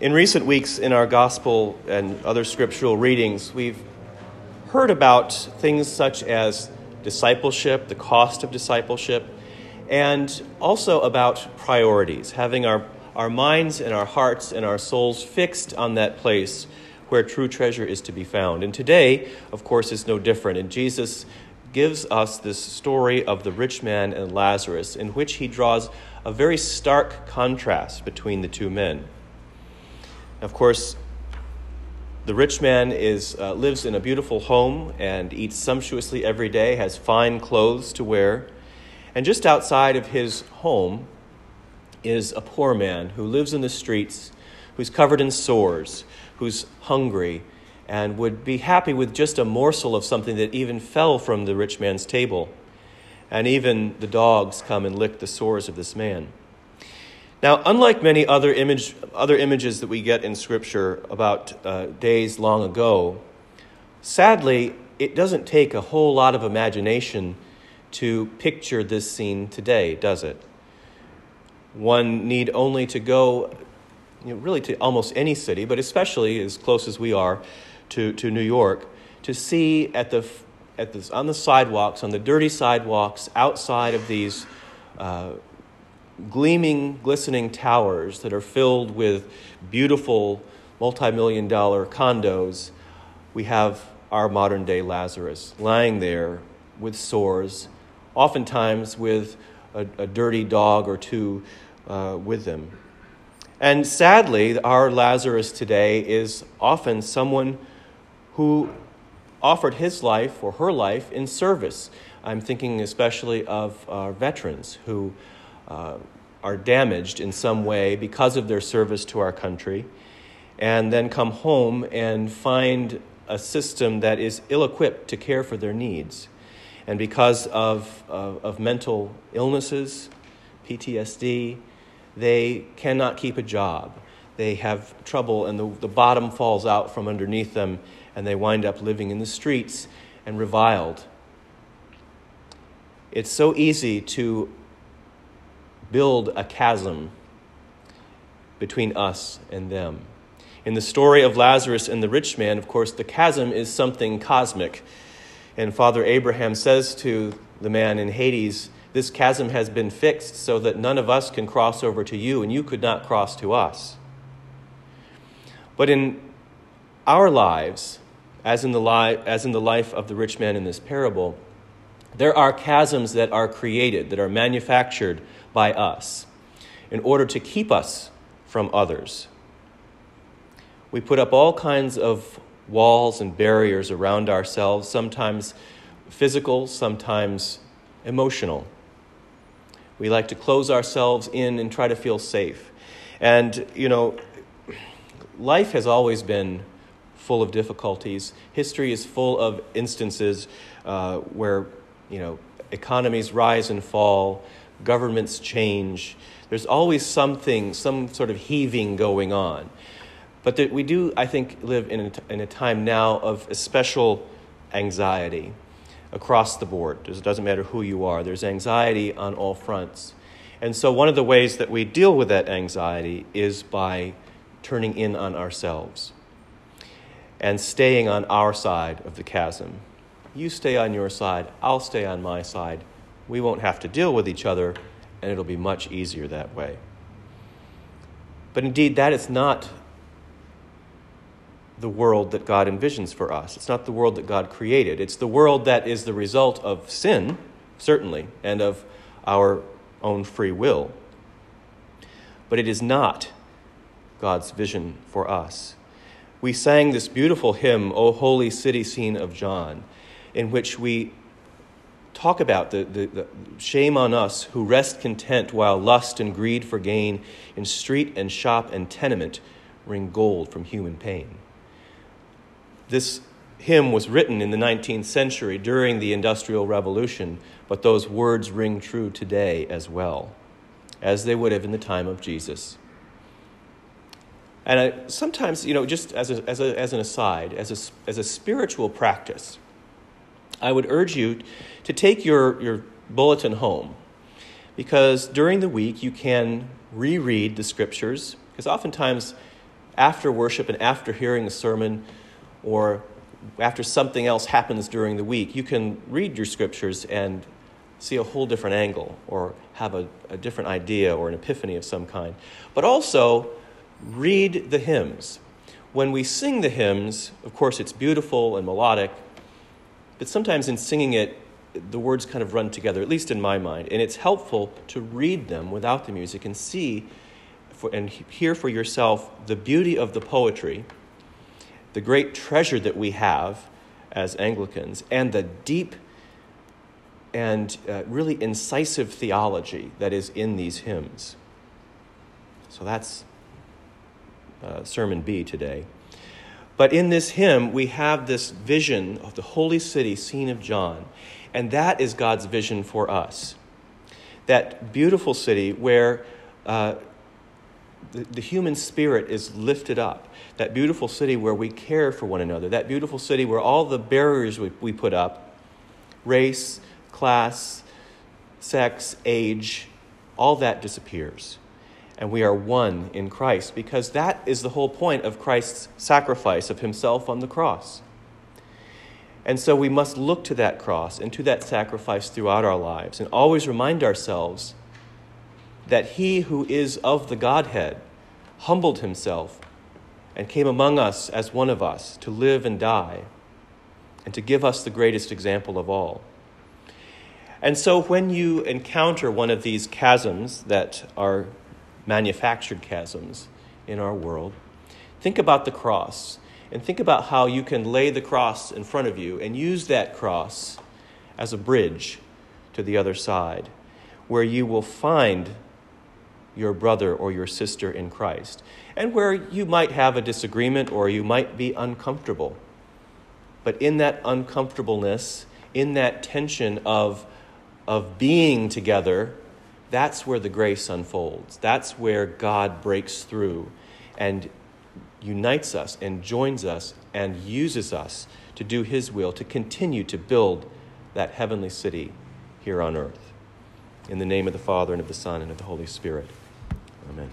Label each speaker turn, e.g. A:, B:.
A: In recent weeks, in our gospel and other scriptural readings, we've heard about things such as discipleship, the cost of discipleship, and also about priorities, having our, our minds and our hearts and our souls fixed on that place where true treasure is to be found. And today, of course, is no different. And Jesus gives us this story of the rich man and Lazarus, in which he draws a very stark contrast between the two men. Of course, the rich man is, uh, lives in a beautiful home and eats sumptuously every day, has fine clothes to wear. And just outside of his home is a poor man who lives in the streets, who's covered in sores, who's hungry, and would be happy with just a morsel of something that even fell from the rich man's table. And even the dogs come and lick the sores of this man. Now, unlike many other, image, other images that we get in Scripture about uh, days long ago, sadly, it doesn't take a whole lot of imagination to picture this scene today, does it? One need only to go, you know, really, to almost any city, but especially as close as we are to, to New York to see at the, at the, on the sidewalks, on the dirty sidewalks outside of these uh, gleaming, glistening towers that are filled with beautiful multi million dollar condos, we have our modern day Lazarus lying there with sores, oftentimes with a, a dirty dog or two uh, with them. And sadly, our Lazarus today is often someone who offered his life or her life in service. I'm thinking especially of our veterans who uh, are damaged in some way because of their service to our country, and then come home and find a system that is ill equipped to care for their needs. And because of, of, of mental illnesses, PTSD, they cannot keep a job. They have trouble, and the, the bottom falls out from underneath them, and they wind up living in the streets and reviled. It's so easy to build a chasm between us and them. In the story of Lazarus and the rich man, of course, the chasm is something cosmic. And Father Abraham says to the man in Hades, This chasm has been fixed so that none of us can cross over to you, and you could not cross to us. But in our lives, as in the, li- as in the life of the rich man in this parable, there are chasms that are created, that are manufactured by us in order to keep us from others. We put up all kinds of walls and barriers around ourselves, sometimes physical, sometimes emotional. We like to close ourselves in and try to feel safe. And, you know, life has always been full of difficulties. History is full of instances uh, where you know economies rise and fall, governments change. There's always something, some sort of heaving going on. But that we do, I think, live in a, in a time now of special anxiety across the board. It doesn't matter who you are, there's anxiety on all fronts. And so, one of the ways that we deal with that anxiety is by turning in on ourselves and staying on our side of the chasm. You stay on your side, I'll stay on my side. We won't have to deal with each other, and it'll be much easier that way. But indeed, that is not the world that God envisions for us. It's not the world that God created. It's the world that is the result of sin, certainly, and of our own free will. But it is not God's vision for us we sang this beautiful hymn, O Holy City Seen of John, in which we talk about the, the, the, shame on us who rest content while lust and greed for gain in street and shop and tenement wring gold from human pain. This hymn was written in the 19th century during the Industrial Revolution, but those words ring true today as well, as they would have in the time of Jesus. And I, sometimes, you know, just as, a, as, a, as an aside, as a, as a spiritual practice, I would urge you to take your, your bulletin home because during the week you can reread the scriptures because oftentimes after worship and after hearing a sermon or after something else happens during the week, you can read your scriptures and see a whole different angle or have a, a different idea or an epiphany of some kind. But also, read the hymns. When we sing the hymns, of course, it's beautiful and melodic, but sometimes in singing it, the words kind of run together, at least in my mind. And it's helpful to read them without the music and see for, and hear for yourself the beauty of the poetry, the great treasure that we have as Anglicans, and the deep and uh, really incisive theology that is in these hymns. So that's uh, Sermon B today. But in this hymn, we have this vision of the holy city seen of John. And that is God's vision for us. That beautiful city where uh, the, the human spirit is lifted up. That beautiful city where we care for one another. That beautiful city where all the barriers we, we put up race, class, sex, age all that disappears and we are one in Christ because that is the whole point of Christ's sacrifice of himself on the cross. And so we must look to that cross and to that sacrifice throughout our lives and always remind ourselves that he who is of the Godhead humbled himself and came among us as one of us to live and die and to give us the greatest example of all. And so when you encounter one of these chasms that are manufactured chasms in our world. Think about the cross and think about how you can lay the cross in front of you and use that cross as a bridge to the other side, where you will find your brother or your sister in Christ, and where you might have a disagreement or you might be uncomfortable. But in that uncomfortableness, in that tension of, of being together, that's where the grace unfolds. That's where God breaks through and unites us and joins us and uses us to do His will, to continue to build that heavenly city here on earth. In the name of the Father, and of the Son, and of the Holy Spirit. Amen.